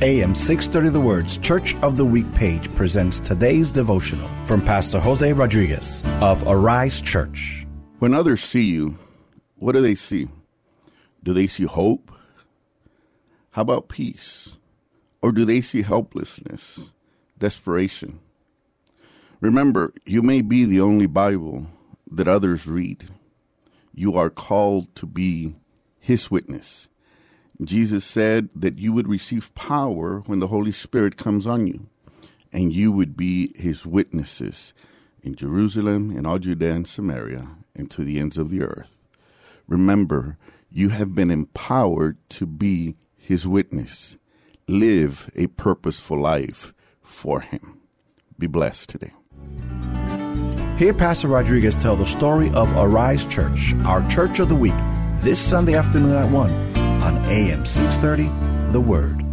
AM 630 The Words Church of the Week page presents today's devotional from Pastor Jose Rodriguez of Arise Church. When others see you, what do they see? Do they see hope? How about peace? Or do they see helplessness, desperation? Remember, you may be the only Bible that others read. You are called to be His witness Jesus said that you would receive power when the Holy Spirit comes on you, and you would be his witnesses in Jerusalem, in all Judea and Samaria, and to the ends of the earth. Remember, you have been empowered to be his witness. Live a purposeful life for him. Be blessed today. Hear Pastor Rodriguez tell the story of Arise Church, our church of the week, this Sunday afternoon at 1 on AM 630, The Word.